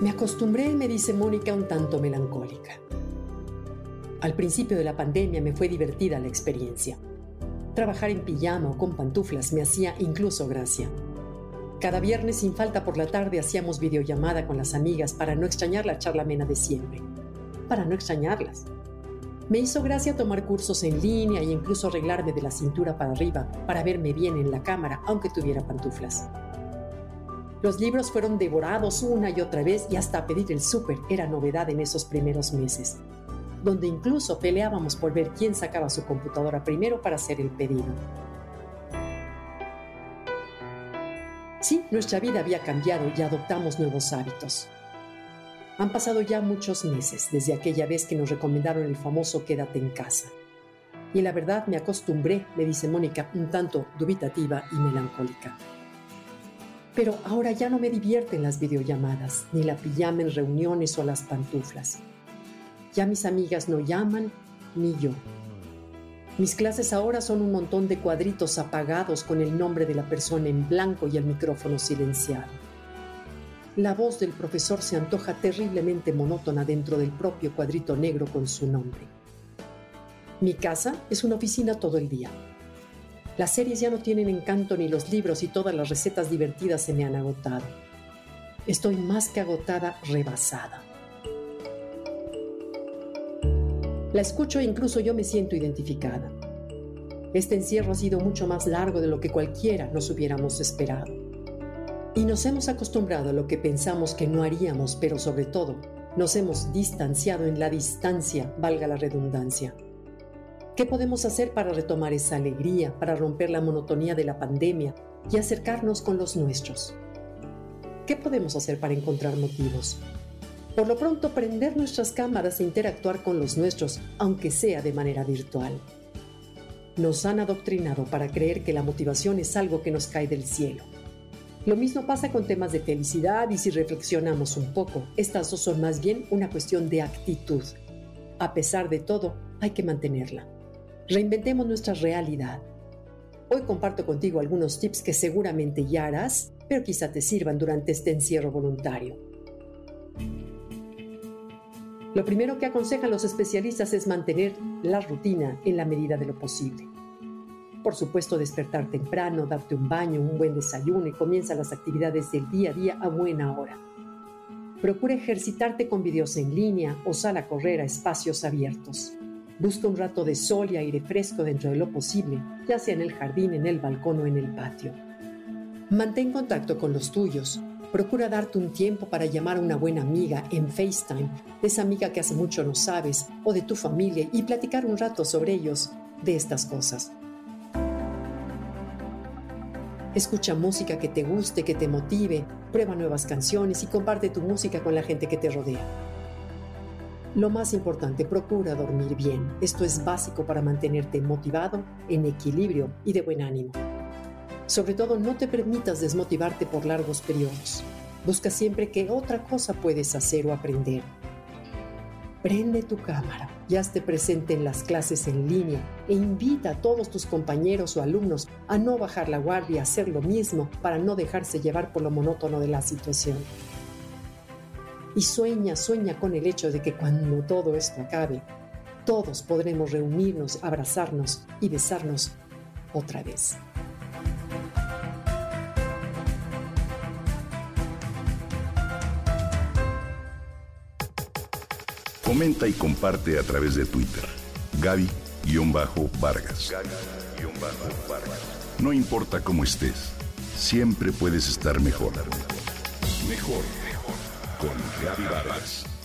Me acostumbré, me dice Mónica, un tanto melancólica. Al principio de la pandemia me fue divertida la experiencia. Trabajar en pijama o con pantuflas me hacía incluso gracia. Cada viernes sin falta por la tarde hacíamos videollamada con las amigas para no extrañar la charla amena de siempre. Para no extrañarlas. Me hizo gracia tomar cursos en línea e incluso arreglarme de la cintura para arriba para verme bien en la cámara aunque tuviera pantuflas. Los libros fueron devorados una y otra vez y hasta pedir el súper era novedad en esos primeros meses, donde incluso peleábamos por ver quién sacaba su computadora primero para hacer el pedido. Sí, nuestra vida había cambiado y adoptamos nuevos hábitos. Han pasado ya muchos meses desde aquella vez que nos recomendaron el famoso quédate en casa. Y la verdad me acostumbré, me dice Mónica, un tanto dubitativa y melancólica. Pero ahora ya no me divierten las videollamadas, ni la pijama en reuniones o las pantuflas. Ya mis amigas no llaman, ni yo. Mis clases ahora son un montón de cuadritos apagados con el nombre de la persona en blanco y el micrófono silenciado. La voz del profesor se antoja terriblemente monótona dentro del propio cuadrito negro con su nombre. Mi casa es una oficina todo el día las series ya no tienen encanto ni los libros y todas las recetas divertidas se me han agotado. Estoy más que agotada, rebasada. La escucho e incluso yo me siento identificada. Este encierro ha sido mucho más largo de lo que cualquiera nos hubiéramos esperado. Y nos hemos acostumbrado a lo que pensamos que no haríamos, pero sobre todo, nos hemos distanciado en la distancia, valga la redundancia. ¿Qué podemos hacer para retomar esa alegría, para romper la monotonía de la pandemia y acercarnos con los nuestros? ¿Qué podemos hacer para encontrar motivos? Por lo pronto, prender nuestras cámaras e interactuar con los nuestros, aunque sea de manera virtual. Nos han adoctrinado para creer que la motivación es algo que nos cae del cielo. Lo mismo pasa con temas de felicidad y si reflexionamos un poco, estas dos son más bien una cuestión de actitud. A pesar de todo, hay que mantenerla. Reinventemos nuestra realidad. Hoy comparto contigo algunos tips que seguramente ya harás, pero quizá te sirvan durante este encierro voluntario. Lo primero que aconsejan los especialistas es mantener la rutina en la medida de lo posible. Por supuesto, despertar temprano, darte un baño, un buen desayuno y comienza las actividades del día a día a buena hora. Procura ejercitarte con videos en línea o sal a correr a espacios abiertos. Busca un rato de sol y aire fresco dentro de lo posible, ya sea en el jardín, en el balcón o en el patio. Mantén contacto con los tuyos. Procura darte un tiempo para llamar a una buena amiga en FaceTime, de esa amiga que hace mucho no sabes, o de tu familia, y platicar un rato sobre ellos, de estas cosas. Escucha música que te guste, que te motive, prueba nuevas canciones y comparte tu música con la gente que te rodea. Lo más importante, procura dormir bien. Esto es básico para mantenerte motivado, en equilibrio y de buen ánimo. Sobre todo, no te permitas desmotivarte por largos periodos. Busca siempre qué otra cosa puedes hacer o aprender. Prende tu cámara y hazte presente en las clases en línea e invita a todos tus compañeros o alumnos a no bajar la guardia y hacer lo mismo para no dejarse llevar por lo monótono de la situación. Y sueña, sueña con el hecho de que cuando todo esto acabe, todos podremos reunirnos, abrazarnos y besarnos otra vez. Comenta y comparte a través de Twitter. Gaby-Vargas. No importa cómo estés, siempre puedes estar mejor. Mejor con Gaby Vargas.